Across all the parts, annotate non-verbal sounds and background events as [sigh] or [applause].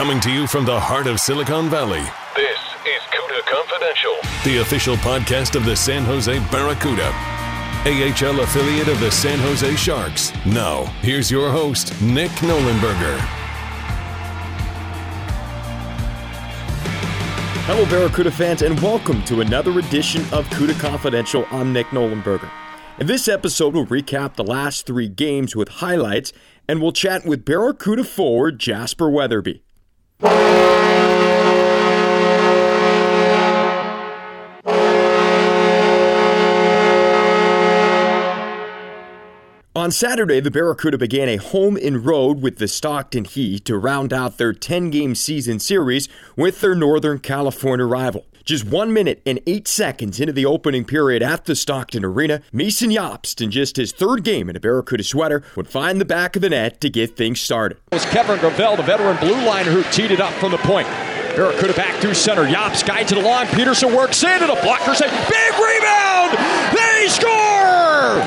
Coming to you from the heart of Silicon Valley, This is CUDA Confidential. the official podcast of the San Jose Barracuda, AHL affiliate of the San Jose Sharks. Now, here's your host, Nick Nollenberger. Hello, Barracuda fans, and welcome to another edition of CUDA Confidential. I'm Nick Nollenberger. In this episode, we'll recap the last three games with highlights, and we'll chat with Barracuda forward Jasper Weatherby. On Saturday, the Barracuda began a home and road with the Stockton Heat to round out their 10 game season series with their Northern California rival. Just one minute and eight seconds into the opening period at the Stockton Arena, Mason Jobst, in just his third game in a Barracuda sweater, would find the back of the net to get things started. It was Kevin Gravel, the veteran blue liner, who teed it up from the point. Barracuda back through center. Jobst guides it along. Peterson works in, and a blocker save. Big rebound! They score!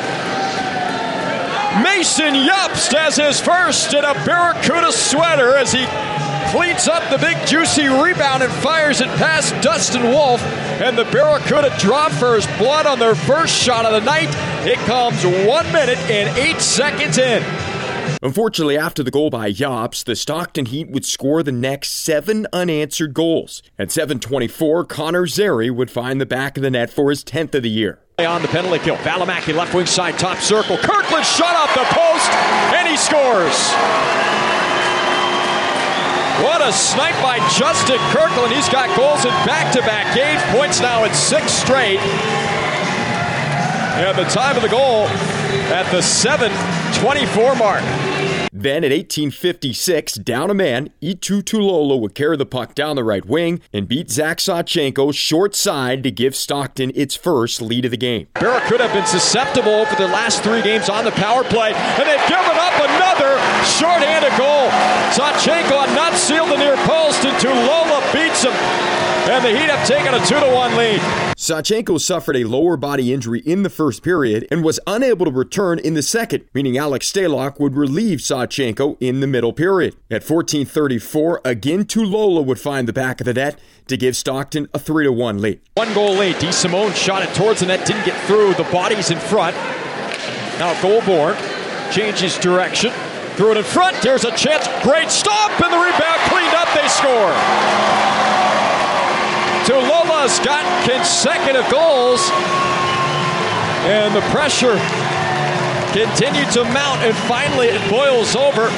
Mason Jobst has his first in a Barracuda sweater as he cleans up the big juicy rebound and fires it past Dustin Wolf. And the Barracuda draw first blood on their first shot of the night. It comes one minute and eight seconds in. Unfortunately, after the goal by Jobst, the Stockton Heat would score the next seven unanswered goals. At 7:24, Connor Zary would find the back of the net for his 10th of the year. On the penalty kill, Valimaki left wing side, top circle. Kirkland shot off the post, and he scores. What a snipe by Justin Kirkland. He's got goals in back-to-back games. Points now at six straight. And the time of the goal at the 7:24 mark. Then at 1856, down a man, Eetu Tuulola would carry the puck down the right wing and beat Zach Sawchenko short side to give Stockton its first lead of the game. Barracuda have been susceptible over the last three games on the power play, and they've given up another shorthanded goal. Sawchenko had not sealed the near post, and Tuulola beats him. And the Heat have taken a 2 to 1 lead. Sawchenko suffered a lower body injury in the first period and was unable to return in the second, meaning Alex Stalock would relieve Sawchenko in the middle period. At 14:34, again Tuulola would find the back of the net to give Stockton a 3 to 1 lead. One goal lead. DeSimone shot it towards the net, didn't get through. The body's in front. Now Goulbourne changes direction. Threw it in front. There's a chance. Great stop, and the rebound cleaned up. They score. Tuulola's got consecutive goals, and the pressure continued to mount, and finally it boils over.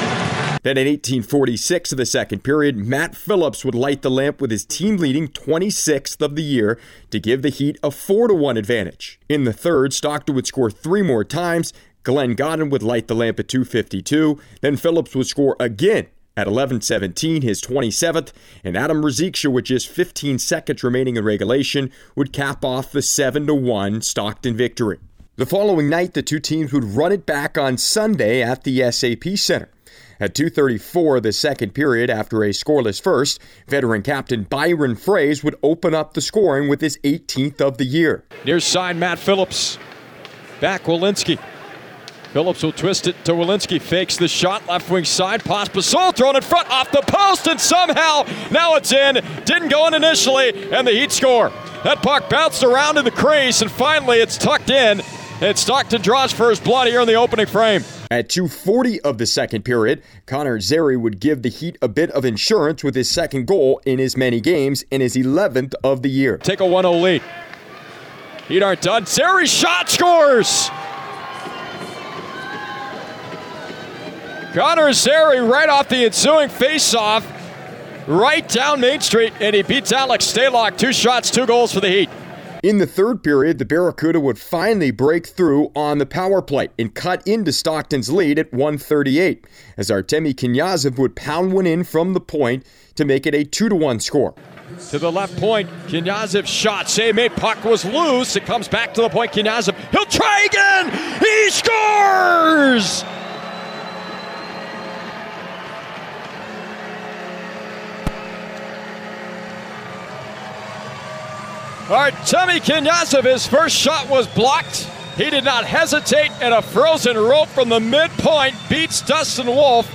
Then in 1846 of the second period, Matt Phillips would light the lamp with his team leading 26th of the year to give the Heat a 4 to 1 advantage. In the third, Stockton would score three more times. Glenn Gawdin would light the lamp at 252. Then Phillips would score again at 11:17, his 27th, and Adam Ruzicka with just 15 seconds remaining in regulation would cap off the 7 to 1 Stockton victory. The following night, the two teams would run it back on Sunday at the SAP Center. At 2:34 of the second period, after a scoreless first, veteran captain Byron Froese would open up the scoring with his 18th of the year. Near side, Matt Phillips. Back, Walensky. Phillips will twist it to Walensky. Fakes the shot, left wing side. Pospisil thrown in front, off the post, and somehow now it's in. Didn't go in initially, and the Heat score. That puck bounced around in the crease, and finally it's tucked in. And Stockton draws first blood here in the opening frame. At 2:40 of the second period, Connor Zary would give the Heat a bit of insurance with his second goal in as many games in his 11th of the year. Take a 1-0 lead. Heat aren't done. Zary shot scores. Connor Zary right off the ensuing face-off, right down Main Street, and he beats Alex Stalock. Two shots, two goals for the Heat. In the third period, the Barracuda would finally break through on the power play and cut into Stockton's lead at 138, as Artemi Kniazev would pound one in from the point to make it a 2 1 score. To the left point, Kniazev shot. Save made. Puck was loose. It comes back to the point. Kniazev. He'll try again. He scores! Artemi Kniazev, his first shot was blocked. He did not hesitate, and a frozen rope from the midpoint beats Dustin Wolf.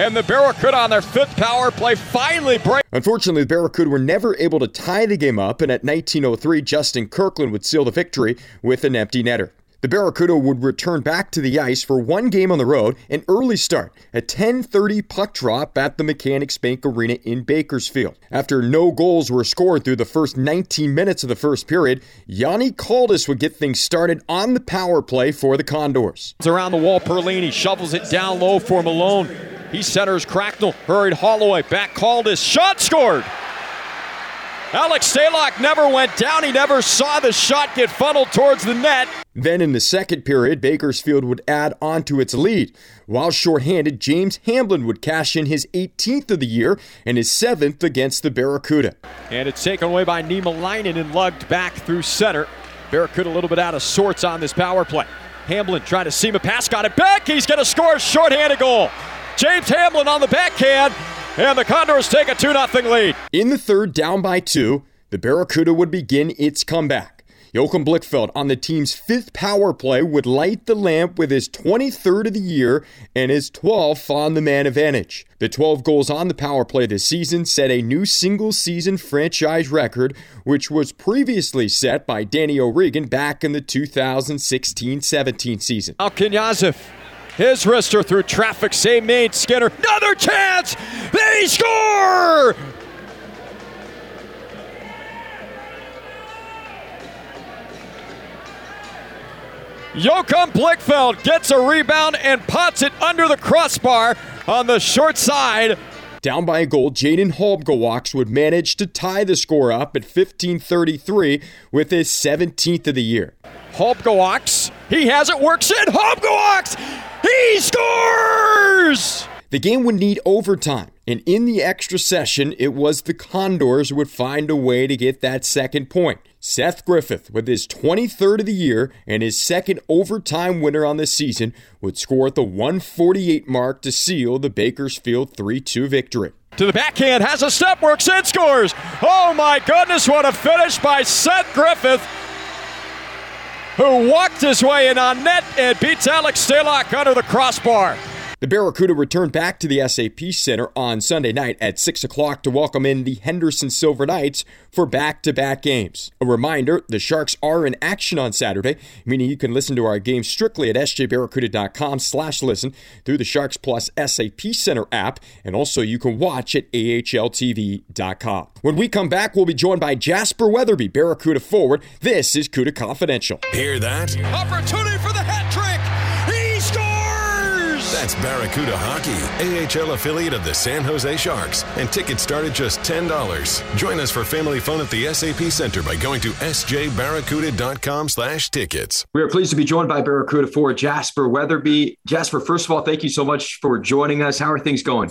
And the Barracuda on their fifth power play finally break. Unfortunately, the Barracuda were never able to tie the game up, and at 1903, Justin Kirkland would seal the victory with an empty netter. The Barracuda would return back to the ice for one game on the road, an early start, a 10:30 puck drop at the Mechanics Bank Arena in Bakersfield. After no goals were scored through the first 19 minutes of the first period, Yanni Kaldis would get things started on the power play for the Condors. It's around the wall, Perlini shovels it down low for Malone. He centers Cracknell, hurried Holloway, back Kaldis, shot scored! Alex Stalock never went down. He never saw the shot get funneled towards the net. Then in the second period, Bakersfield would add on to its lead. While shorthanded, James Hamblin would cash in his 18th of the year and his 7th against the Barracuda. And it's taken away by Niemelainen and lugged back through center. Barracuda a little bit out of sorts on this power play. Hamblin trying to seam a pass, got it back. He's going to score a shorthanded goal. James Hamblin on the backhand. And the Condors take a 2 0 lead. In the third, down by two, the Barracuda would begin its comeback. Joachim Blichfeld on the team's fifth power play would light the lamp with his 23rd of the year and his 12th on the man advantage. The 12 goals on the power play this season set a new single season franchise record, which was previously set by Danny O'Regan back in the 2016 17 season. Al his wrister through traffic, same made Skinner. Another chance! They score! Joachim Blichfeld gets a rebound and pots it under the crossbar on the short side. Down by a goal, Jaden Halbgewachs would manage to tie the score up at 15:33 with his 17th of the year. Halbgewachs, he has it, works in. Halbgewachs, he scores! The game would need overtime, and in the extra session, it was the Condors who would find a way to get that second point. Seth Griffith, with his 23rd of the year and his second overtime winner on the season, would score at the 148 mark to seal the Bakersfield 3 2 victory. To the backhand, has a step, works and scores. Oh my goodness, what a finish by Seth Griffith who walked his way in on net and beats Alex Stalock under the crossbar. The Barracuda returned back to the SAP Center on Sunday night at 6 o'clock to welcome in the Henderson Silver Knights for back to back games. A reminder the Sharks are in action on Saturday, meaning you can listen to our game strictly at sjbarracuda.com slash listen through the Sharks Plus SAP Center app, and also you can watch at ahltv.com. When we come back, we'll be joined by Jasper Weatherby, Barracuda forward. This is CUDA Confidential. Hear that? Opportunity That's Barracuda Hockey, AHL affiliate of the San Jose Sharks. And tickets start at just $10. Join us for family fun at the SAP Center by going to sjbarracuda.com slash tickets. We are pleased to be joined by Barracuda for Jasper Weatherby. Jasper, first of all, thank you so much for joining us. How are things going?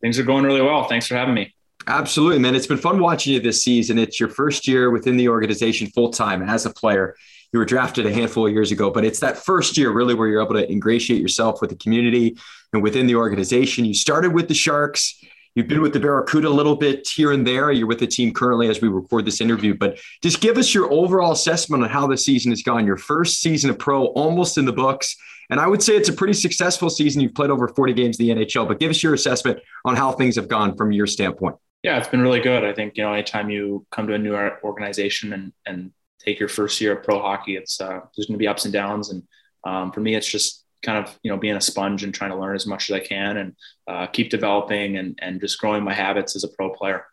Things are going really well. Thanks for having me. Absolutely, man. It's been fun watching you this season. It's your first year within the organization full time as a player you were drafted a handful of years ago, but it's that first year really where you're able to ingratiate yourself with the community and within the organization. You started with the Sharks. You've been with the Barracuda a little bit here and there. You're with the team currently as we record this interview, but just give us your overall assessment on how the season has gone. Your first season of pro almost in the books. And I would say it's a pretty successful season. You've played over 40 games in the NHL, but give us your assessment on how things have gone from your standpoint. Yeah, it's been really good. I think, you know, anytime you come to a new organization and, and take your first year of pro hockey, it's uh, there's going to be ups and downs. And um, for me, it's just kind of you know being a sponge and trying to learn as much as I can and uh, keep developing and and just growing my habits as a pro player.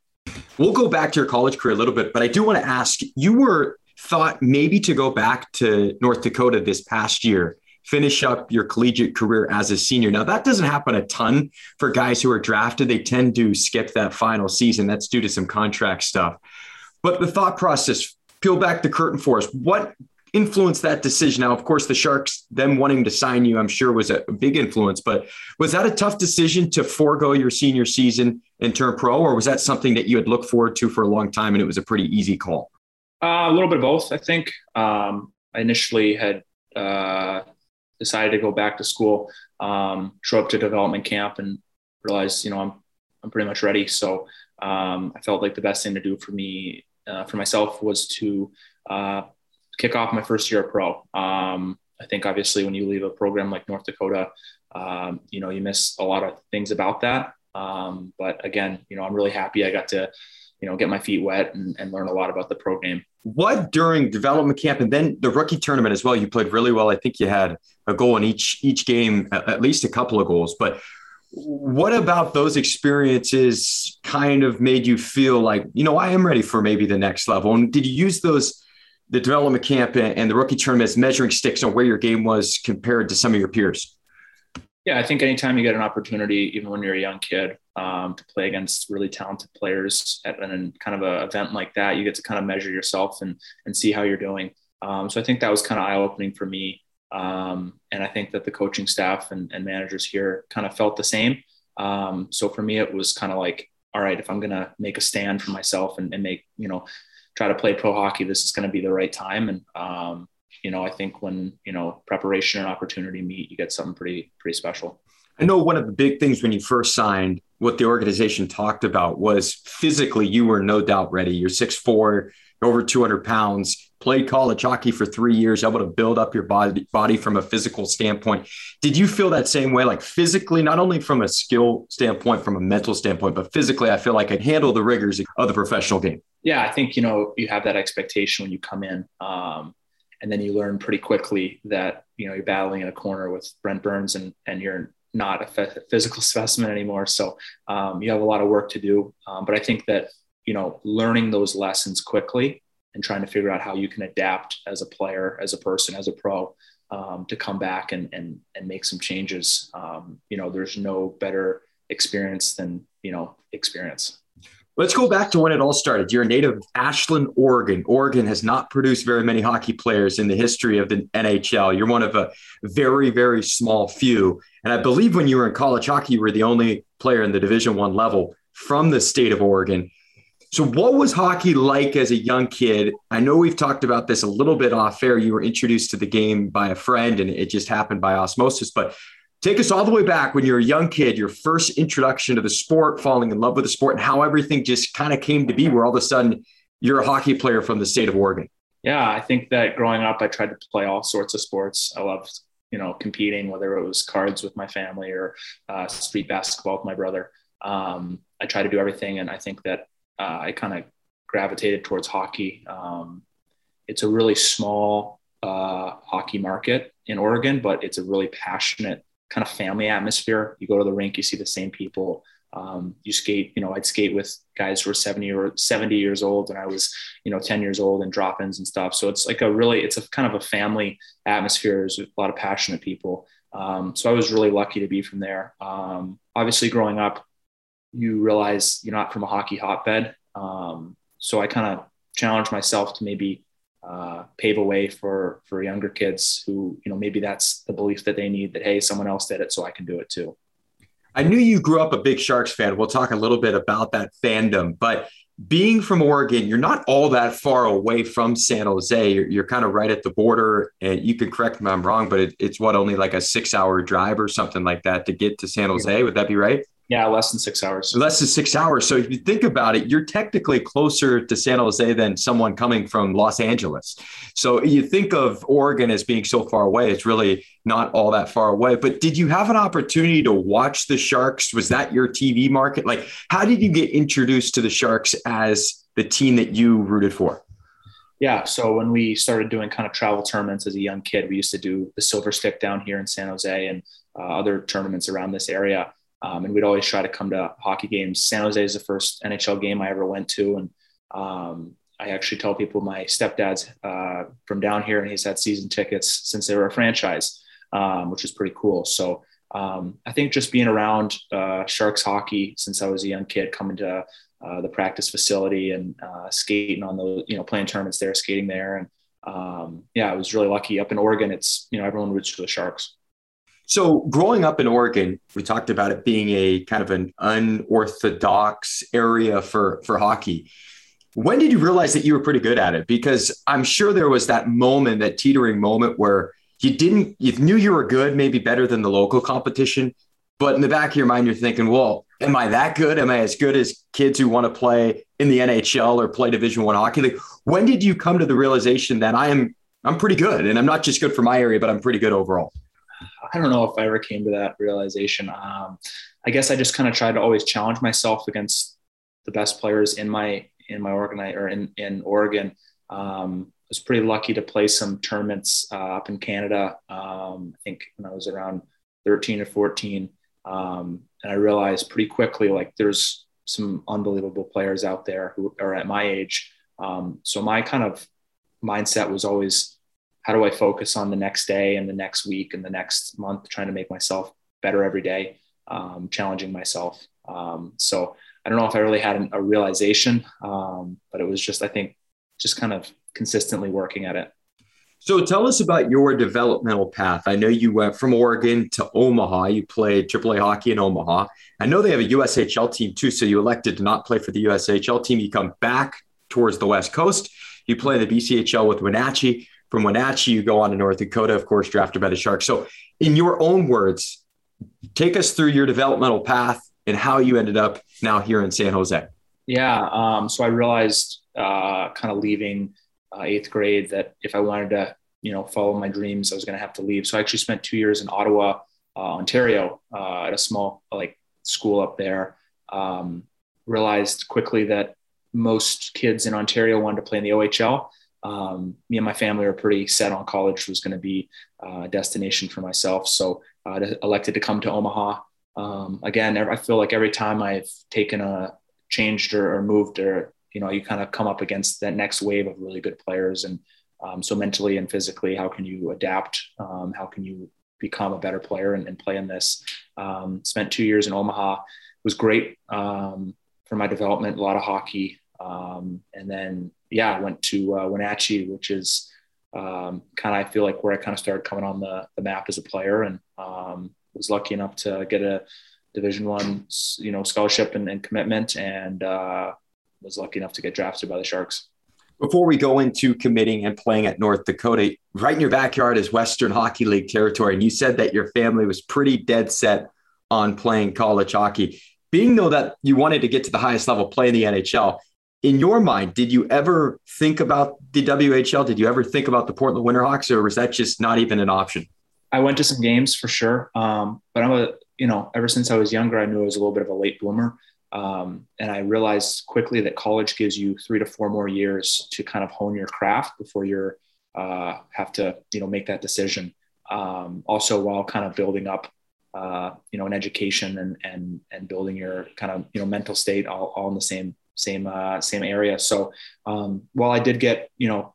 We'll go back to your college career a little bit, but I do want to ask: you were thought maybe to go back to North Dakota this past year. Finish up your collegiate career as a senior. Now, that doesn't happen a ton for guys who are drafted. They tend to skip that final season. That's due to some contract stuff. But the thought process peel back the curtain for us. What influenced that decision? Now, of course, the Sharks, them wanting to sign you, I'm sure was a big influence, but was that a tough decision to forego your senior season and turn pro, or was that something that you had looked forward to for a long time and it was a pretty easy call? Uh, a little bit of both, I think. Um, I initially had uh, decided to go back to school, um, show up to development camp, and realized, you know, I'm I'm pretty much ready. So um, I felt like the best thing to do for me, uh, for myself, was to uh, kick off my first year of pro. Um, I think obviously when you leave a program like North Dakota, um, you know, you miss a lot of things about that. Um, but again, you know, I'm really happy I got to, you know, get my feet wet and, and, learn a lot about the program. What during development camp and then the rookie tournament as well? You played really well. I think you had a goal in each each game, at least a couple of goals. But what about those experiences kind of made you feel like, you know, I am ready for maybe the next level? And did you use those the development camp and the rookie tournament as measuring sticks on where your game was compared to some of your peers? Yeah, I think anytime you get an opportunity, even when you're a young kid, um, to play against really talented players at an kind of an event like that, you get to kind of measure yourself and and see how you're doing. Um, so I think that was kind of eye opening for me, um, and I think that the coaching staff and, and managers here kind of felt the same. Um, so for me, it was kind of like, all right, if I'm gonna make a stand for myself and, and make you know try to play pro hockey, this is going to be the right time. And, um, you know, I think when, you know, preparation and opportunity meet, you get something pretty, pretty special. I know one of the big things when you first signed, what the organization talked about was physically, you were no doubt ready. You're 6'4, over 200 pounds, played college hockey for three years, able to build up your body, body from a physical standpoint. Did you feel that same way? Like physically, not only from a skill standpoint, from a mental standpoint, but physically, I feel like I handle the rigors of the professional game yeah, I think you know you have that expectation when you come in, um, and then you learn pretty quickly that you know you're battling in a corner with Brent Burns, and and you're not a physical [laughs] specimen anymore. So um, you have a lot of work to do. Um, but I think that you know learning those lessons quickly and trying to figure out how you can adapt as a player, as a person, as a pro, um, to come back and and and make some changes. Um, you know, there's no better experience than you know experience. Let's go back to when it all started. You're a native of Ashland, Oregon. Oregon has not produced very many hockey players in the history of the NHL. You're one of a very, very small few. And I believe when you were in college hockey, you were the only player in the Division One level from the state of Oregon. So, what was hockey like as a young kid? I know we've talked about this a little bit off air. You were introduced to the game by a friend, and it just happened by osmosis. But Take us all the way back when you're a young kid, your first introduction to the sport, falling in love with the sport, and how everything just kind of came to be where all of a sudden you're a hockey player from the state of Oregon. Yeah, I think that growing up, I tried to play all sorts of sports. I loved, you know, competing, whether it was cards with my family or uh, street basketball with my brother. Um, I tried to do everything, and I think that uh, I kind of gravitated towards hockey. Um, it's a really small uh, hockey market in Oregon, but it's a really passionate kind of family atmosphere. You go to the rink, you see the same people. Um, you skate, you know, I'd skate with guys who were 70 or 70 years old and I was, you know, 10 years old and drop-ins and stuff. So it's like a really, it's a kind of a family atmosphere. There's a lot of passionate people. Um, so I was really lucky to be from there. Um, obviously growing up, you realize you're not from a hockey hotbed. Um, so I kind of challenge myself to maybe uh, pave a way for for younger kids who you know maybe that's the belief that they need that hey someone else did it so i can do it too. I knew you grew up a big sharks fan. We'll talk a little bit about that fandom but being from oregon you're not all that far away from san jose. You're, you're kind of right at the border and you can correct me if i'm wrong but it, it's what only like a six hour drive or something like that to get to san jose? Would that be right yeah, less than six hours. Less than six hours. So if you think about it, you're technically closer to San Jose than someone coming from Los Angeles. So you think of Oregon as being so far away. It's really not all that far away. But did you have an opportunity to watch the Sharks? Was that your TV market? Like, how did you get introduced to the Sharks as the team that you rooted for? Yeah. So when we started doing kind of travel tournaments as a young kid, we used to do the Silver Stick down here in San Jose and uh, other tournaments around this area um, and we'd always try to come to hockey games. San Jose is the first NHL game I ever went to. And um, I actually tell people my stepdad's uh, from down here and he's had season tickets since they were a franchise, um, which is pretty cool. So um, I think just being around uh, Sharks hockey since I was a young kid, coming to uh, the practice facility and uh, skating on the you know playing tournaments there, skating there, and um, yeah, I was really lucky. Up in Oregon, it's you know everyone roots for the Sharks. So, growing up in Oregon, we talked about it being a kind of an unorthodox area for for hockey. When did you realize that you were pretty good at it? Because I'm sure there was that moment, that teetering moment where you didn't, you knew you were good, maybe better than the local competition. But in the back of your mind, you're thinking, well, am I that good? Am I as good as kids who want to play in the NHL or play Division One hockey? Like, when did you come to the realization that I am, I'm pretty good and I'm not just good for my area, but I'm pretty good overall? I don't know if I ever came to that realization. Um, I guess I just kind of tried to always challenge myself against the best players in my in my organize or in, in Oregon. Um, I was pretty lucky to play some tournaments uh, up in Canada. Um, I think when I was around 13 or 14. Um, and I realized pretty quickly, like there's some unbelievable players out there who are at my age. Um, so my kind of mindset was always, how do I focus on the next day and the next week and the next month, trying to make myself better every day, um, challenging myself. Um, so I don't know if I really had a realization, um, but it was just, I think, just kind of consistently working at it. So tell us about your developmental path. I know you went from Oregon to Omaha. You played AAA hockey in Omaha. I know they have a USHL team too, so you elected to not play for the USHL team. You come back towards the West Coast. You play the BCHL with Wenatchee. From Wenatchee, you go on to North Dakota, of course, drafted by the Sharks. So, in your own words, take us through your developmental path and how you ended up now here in San Jose. Yeah. Um, so I realized uh, kind of leaving uh, eighth grade that if I wanted to, you know, follow my dreams, I was going to have to leave. So I actually spent two years in Ottawa, uh, Ontario, uh, at a small like school up there. Um, realized quickly that most kids in Ontario wanted to play in the OHL. Um, me and my family were pretty set on college was going to be uh, a destination for myself. So I elected to come to Omaha um, again, I feel like every time I've taken a changed or, or, moved or, you know, you kind of come up against that next wave of really good players. And um, so mentally and physically, how can you adapt? Um, how can you become a better player and, and play in this? Um, spent two years in Omaha. It was great um, for my development, a lot of hockey. Um, and then, yeah, I went to uh, Wenatchee, which is kind of, I feel like where I kind of started coming on the, the map as a player. And, was lucky enough to get a Division One, you know, scholarship and, and commitment, and uh, was lucky enough to get drafted by the Sharks. Before we go into committing and playing at North Dakota, right in your backyard is Western Hockey League territory, and you said that your family was pretty dead set on playing college hockey. Being though that you wanted to get to the highest level, play in the NHL, in your mind, did you ever think about the WHL? Did you ever think about the Portland Winterhawks, or was that just not even an option? I went to some games for sure. Um, but I'm a, you know, ever since I was younger, I knew I was a little bit of a late bloomer. Um, and I realized quickly that college gives you three to four more years to kind of hone your craft before you're uh, have to, you know, make that decision. Um, also, while kind of building up, uh, you know, an education and and and building your kind of you know mental state all, all in the same same uh, same area. So um, while I did get you know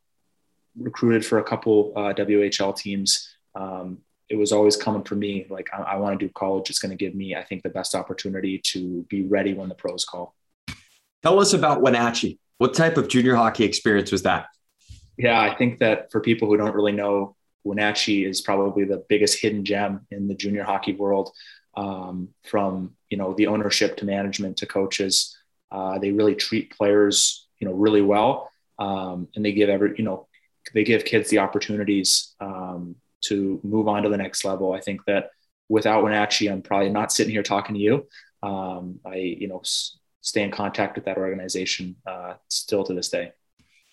recruited for a couple uh, WHL teams, um, it was always coming for me. Like I, I want to do college. It's going to give me, I think, the best opportunity to be ready when the pros call. Tell us about Wenatchee. What type of junior hockey experience was that? Yeah, I think that for people who don't really know, Wenatchee is probably the biggest hidden gem in the junior hockey world. Um, from you know the ownership to management to coaches, uh, they really treat players you know really well, um, and they give every you know they give kids the opportunities um, to move on to the next level. I think that without Wenatchee, I'm probably not sitting here talking to you. Um, I, you know, s- stay in contact with that organization uh, still to this day.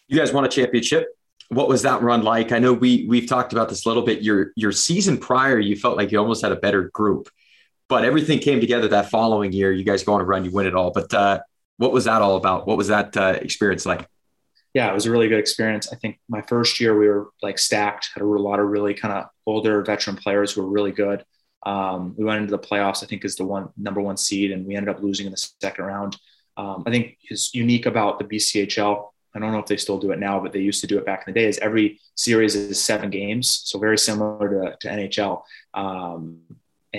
You guys won a championship. What was that run like? I know we we've talked about this a little bit. Your your season prior, you felt like you almost had a better group, but everything came together that following year. You guys go on a run, you win it all. But uh, what was that all about? What was that uh, experience like? yeah, it was a really good experience. I think my first year we were like stacked, had a lot of really kind of older veteran players who were really good. Um, we went into the playoffs, I think, as the one number one seed, and we ended up losing in the second round. Um, I think is unique about the BCHL. I don't know if they still do it now, but they used to do it back in the day. Is every series is seven games, so very similar to, to NHL. Um,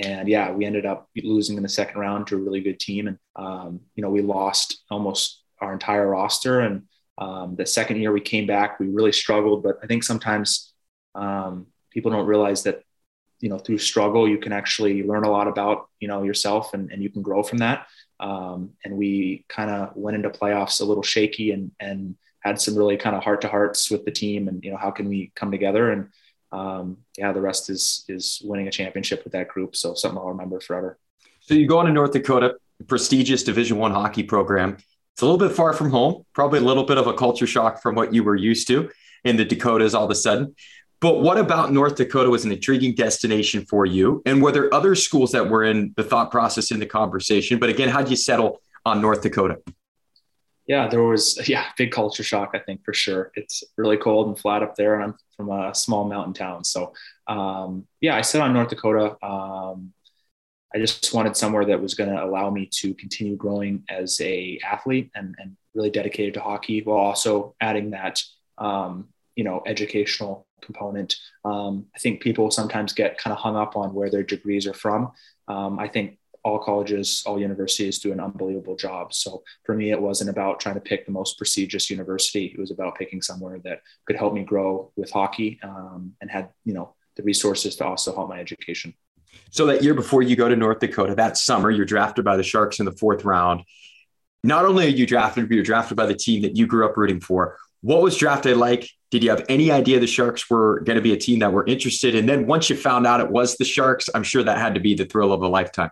and yeah, we ended up losing in the second round to a really good team. And, um, you know, we lost almost our entire roster. And um, the second year we came back, we really struggled. But I think sometimes um, people don't realize that, you know, through struggle, you can actually learn a lot about, you know, yourself and, and you can grow from that. Um, and we kind of went into playoffs a little shaky and, and had some really kind of heart to hearts with the team and, you know, how can we come together? And, um, yeah, the rest is is winning a championship with that group. So something I'll remember forever. So you go on to North Dakota, prestigious Division One hockey program. It's a little bit far from home, probably a little bit of a culture shock from what you were used to in the Dakotas all of a sudden. But what about North Dakota was an intriguing destination for you? And were there other schools that were in the thought process in the conversation? But again, how did you settle on North Dakota? yeah, there was yeah big culture shock. I think for sure. It's really cold and flat up there, and I'm from a small mountain town. So um, yeah, I set on North Dakota. Um, I just wanted somewhere that was going to allow me to continue growing as a athlete and, and really dedicated to hockey, while also adding that um, you know educational component. Um, I think people sometimes get kind of hung up on where their degrees are from. Um, I think all colleges, all universities do an unbelievable job. So for me, it wasn't about trying to pick the most prestigious university. It was about picking somewhere that could help me grow with hockey um, and had, you know, the resources to also help my education. So that year before you go to North Dakota, that summer, you're drafted by the Sharks in the fourth round. Not only are you drafted, but you're drafted by the team that you grew up rooting for. What was drafted like? Did you have any idea the Sharks were going to be a team that were interested? And then once you found out it was the Sharks, I'm sure that had to be the thrill of a lifetime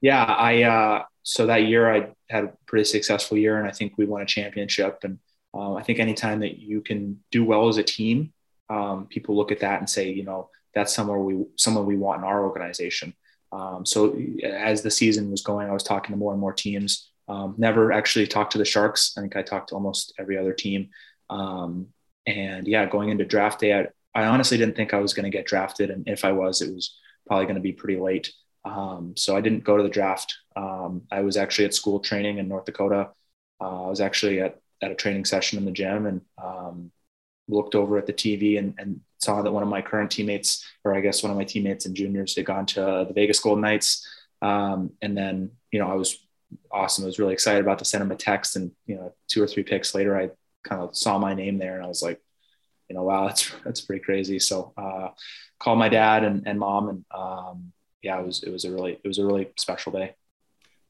yeah, I uh, so that year I had a pretty successful year, and I think we won a championship. And uh, I think anytime that you can do well as a team, um, people look at that and say, you know, that's somewhere we someone we want in our organization. Um, so as the season was going, I was talking to more and more teams. Um, never actually talked to the Sharks. I think I talked to almost every other team. Um, and yeah, going into draft day, I, I honestly didn't think I was going to get drafted, and if I was, it was probably going to be pretty late. Um, so I didn't go to the draft. Um, I was actually at school training in North Dakota. Uh, I was actually at, at a training session in the gym and um, looked over at the TV and, and, saw that one of my current teammates, or I guess one of my teammates and juniors, had gone to the Vegas Golden Knights. Um, and then, you know, I was awesome. I was really excited about to send him a text. And, you know, two or three picks later, I kind of saw my name there and I was like, you know, wow, that's, that's pretty crazy. So, uh, called my dad and, and mom and, um, yeah, it was it was a really it was a really special day.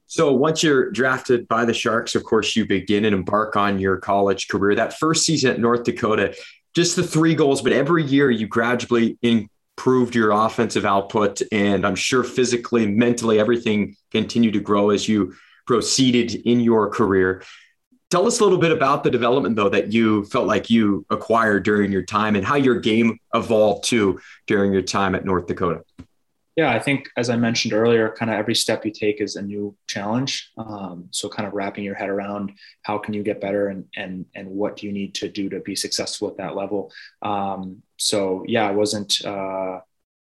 So once you're drafted by the Sharks, of course, you begin and embark on your college career. That first season at North Dakota, just the three goals, but every year you gradually improved your offensive output, and I'm sure physically, mentally, everything continued to grow as you proceeded in your career. Tell us a little bit about the development, though, that you felt like you acquired during your time and how your game evolved too during your time at North Dakota yeah, I think as I mentioned earlier, kind of every step you take is a new challenge. Um, so kind of wrapping your head around how can you get better and and and what do you need to do to be successful at that level. Um, so yeah, it wasn't uh,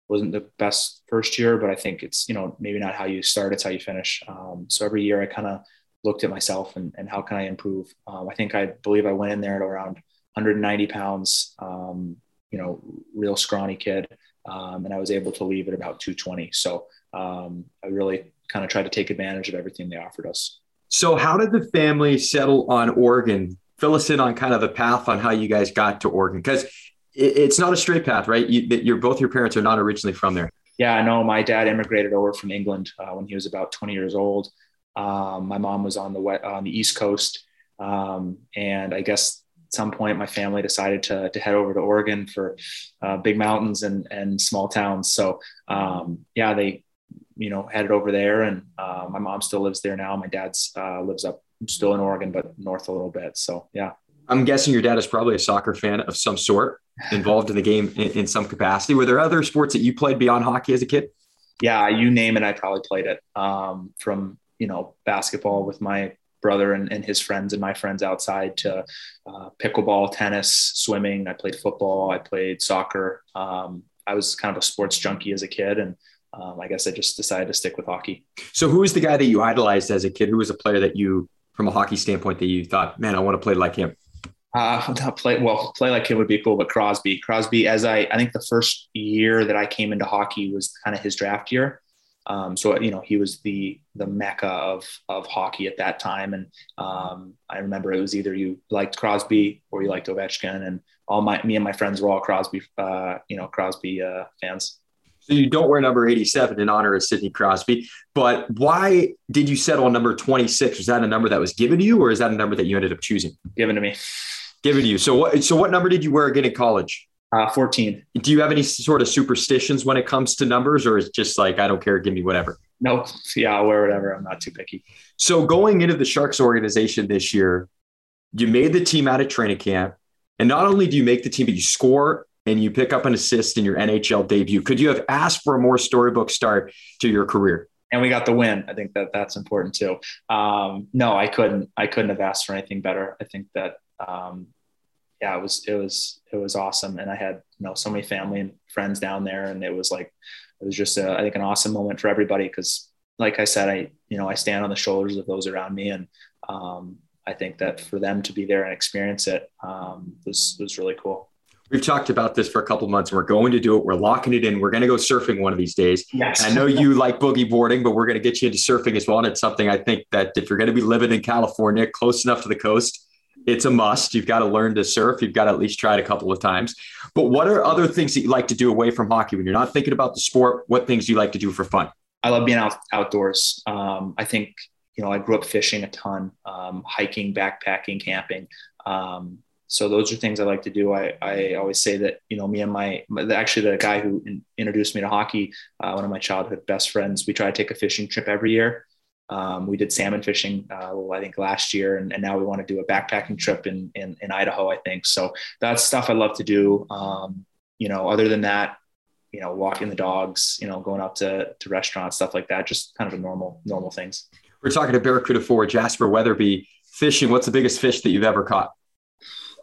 wasn't the best first year, but I think it's you know maybe not how you start, it's how you finish. Um, so every year I kind of looked at myself and, and how can I improve. Um, I think I believe I went in there at around 190 pounds. Um, you know, real scrawny kid um, and I was able to leave at about 220. So um, I really kind of tried to take advantage of everything they offered us. So how did the family settle on Oregon? Fill us in on kind of the path on how you guys got to Oregon because it's not a straight path, right? You, you're both your parents are not originally from there. Yeah, I know. My dad immigrated over from England uh, when he was about 20 years old. Um, my mom was on the west, on the East Coast, um, and I guess some point, my family decided to, to head over to Oregon for uh, big mountains and, and small towns. So, um, yeah, they, you know, headed over there and uh, my mom still lives there now. My dad's uh, lives up still in Oregon, but north a little bit. So, yeah. I'm guessing your dad is probably a soccer fan of some sort, involved in the game in, in some capacity. Were there other sports that you played beyond hockey as a kid? Yeah, you name it, I probably played it. Um, from you know basketball with my brother and, and his friends and my friends outside to uh, pickleball, tennis, swimming. I played football. I played soccer. Um, I was kind of a sports junkie as a kid, and um, I guess I just decided to stick with hockey. So, who was the guy that you idolized as a kid? Who was a player that you, from a hockey standpoint, that you thought, man, I want to play like him? Uh, [laughs] play well, play like him would be cool, but Crosby, Crosby, as I, I think the first year that I came into hockey was kind of his draft year. Um, so you know he was the the mecca of of hockey at that time, and um, I remember it was either you liked Crosby or you liked Ovechkin, and all my me and my friends were all Crosby, uh, you know Crosby uh, fans. So you don't wear number 87 in honor of Sidney Crosby, but why did you settle on number 26? Was that a number that was given to you, or is that a number that you ended up choosing? Given to me. Given to you. So what? So what number did you wear again in college? Uh, 14. Do you have any sort of superstitions when it comes to numbers, or is it just like I don't care, give me whatever? Nope. Yeah, I'll wear whatever. I'm not too picky. So going into the Sharks organization this year, you made the team out of training camp, and not only do you make the team, but you score and you pick up an assist in your NHL debut. Could you have asked for a more storybook start to your career? And we got the win. I think that that's important too. Um, no, I couldn't. I couldn't have asked for anything better. I think that um, yeah, it was it was it was awesome, and I had you know so many family and friends down there, and it was like it was just a, I think an awesome moment for everybody because like I said, I you know I stand on the shoulders of those around me, and um, I think that for them to be there and experience it um, was was really cool. We've talked about this for a couple months. We're going to do it. We're locking it in. We're going to go surfing one of these days. Yes. I know you [laughs] like boogie boarding, but we're going to get you into surfing as well. And it's something I think that if you're going to be living in California, close enough to the coast, it's a must. You've got to learn to surf. You've got to at least try it a couple of times. But what are other things that you like to do away from hockey when you're not thinking about the sport? What things do you like to do for fun? I love being out outdoors. Um, I think you know I grew up fishing a ton, um, hiking, backpacking, camping. Um, so those are things I like to do. I, I always say that you know me and my actually the guy who in, introduced me to hockey, uh, one of my childhood best friends. We try to take a fishing trip every year. Um, we did salmon fishing, uh, I think last year, and, and, now we want to do a backpacking trip in, in, in Idaho. I think so. That's stuff I love to do. Um, you know, other than that, you know, walking the dogs, you know, going out to to restaurants, stuff like that. Just kind of a normal normal things. We're talking to Barracuda forward Jasper Weatherby fishing. What's the biggest fish that you've ever caught?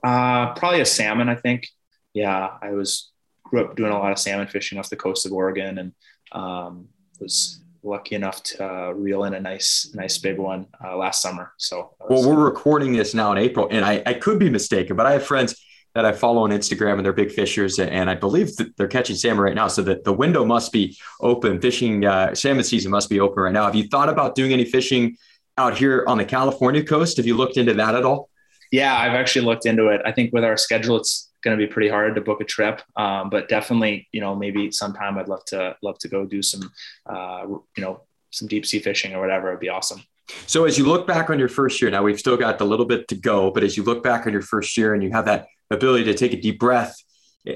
Uh, probably a salmon. I think. Yeah, I was grew up doing a lot of salmon fishing off the coast of Oregon, and um, was lucky enough to uh, reel in a nice, nice big one uh, last summer. So, well, we're recording this now in April, and I, I could be mistaken, but I have friends that I follow on Instagram and they're big fishers, and I believe that they're catching salmon right now. So that the window must be open. Fishing uh, salmon season must be open right now. Have you thought about doing any fishing out here on the California coast? Have you looked into that at all? Yeah, I've actually looked into it. I think with our schedule, it's going to be pretty hard to book a trip. Um, but definitely, you know, maybe sometime I'd love to love to go do some, uh, you know, some deep sea fishing or whatever. It'd be awesome. So as you look back on your first year, now we've still got a little bit to go, but as you look back on your first year and you have that ability to take a deep breath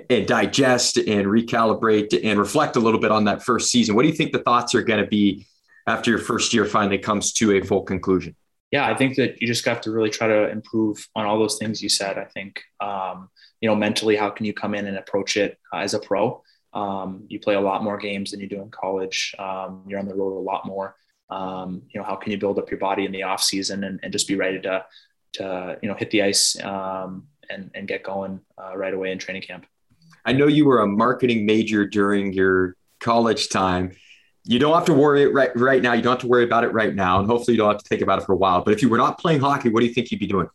and digest and recalibrate and reflect a little bit on that first season, what do you think the thoughts are going to be after your first year finally comes to a full conclusion? Yeah, I think that you just have to really try to improve on all those things you said. I think, um, you know, mentally, how can you come in and approach it uh, as a pro? Um, you play a lot more games than you do in college. Um, you're on the road a lot more. Um, you know, how can you build up your body in the off season and, and just be ready to, to, you know, hit the ice um, and, and get going uh, right away in training camp. I know you were a marketing major during your college time. You don't have to worry right right now. You don't have to worry about it right now, and hopefully, you don't have to think about it for a while. But if you were not playing hockey, what do you think you'd be doing?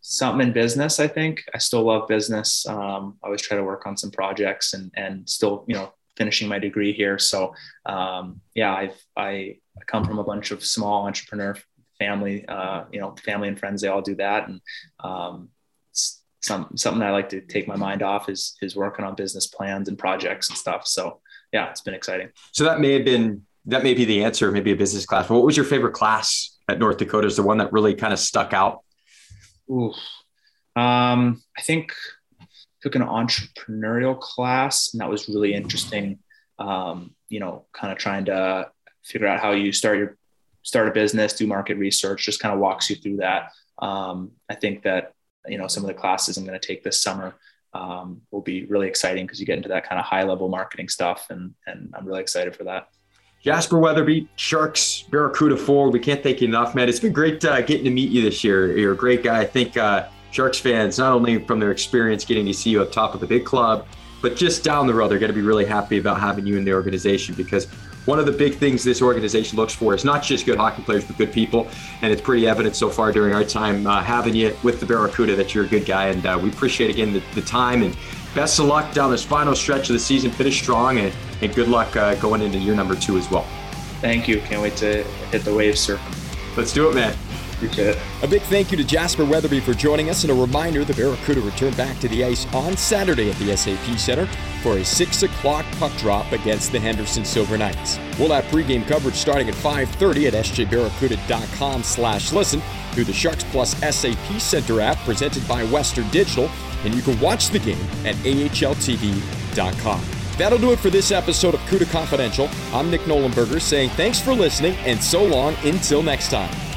something in business. I think I still love business. Um, I always try to work on some projects and and still you know finishing my degree here. So um, yeah, I've I, come from a bunch of small entrepreneur family. Uh, you know, family and friends they all do that, and um, some something I like to take my mind off is is working on business plans and projects and stuff. So yeah, it's been exciting. So that may have been that may be the answer, maybe a business class. But what was your favorite class at North Dakota? Is the one that really kind of stuck out? Ooh, um, I think took an entrepreneurial class, and that was really interesting. Um, you know, kind of trying to figure out how you start your start a business, do market research, just kind of walks you through that. Um, I think that you know some of the classes I'm going to take this summer um, will be really exciting because you get into that kind of high level marketing stuff, and and I'm really excited for that. Jasper Weatherby, Sharks, Barracuda forward. We can't thank you enough, man. It's been great uh, getting to meet you this year. You're a great guy. I think uh, Sharks fans, not only from their experience getting to see you up top of the big club, but just down the road, they're going to be really happy about having you in the organization because one of the big things this organization looks for is not just good hockey players, but good people. And it's pretty evident so far during our time uh, having you with the Barracuda that you're a good guy. And uh, we appreciate again the, the, time and best of luck down this final stretch of the season. Finish strong and, and good luck uh, going into year number two as well. Thank you. Can't wait to hit the waves sir. Let's do it, man. Appreciate it. A big thank you to Jasper Weatherby for joining us, and a reminder the Barracuda return back to the ice on Saturday at the SAP Center for a 6 o'clock puck drop against the Henderson Silver Knights. We'll have pregame coverage starting at 5.30 at sjbarracuda.com slash listen through the Sharks Plus SAP Center app presented by Western Digital, and you can watch the game at ahltv.com. That'll do it for this episode of CUDA Confidential. I'm Nick Nollenberger saying thanks for listening and so long until next time.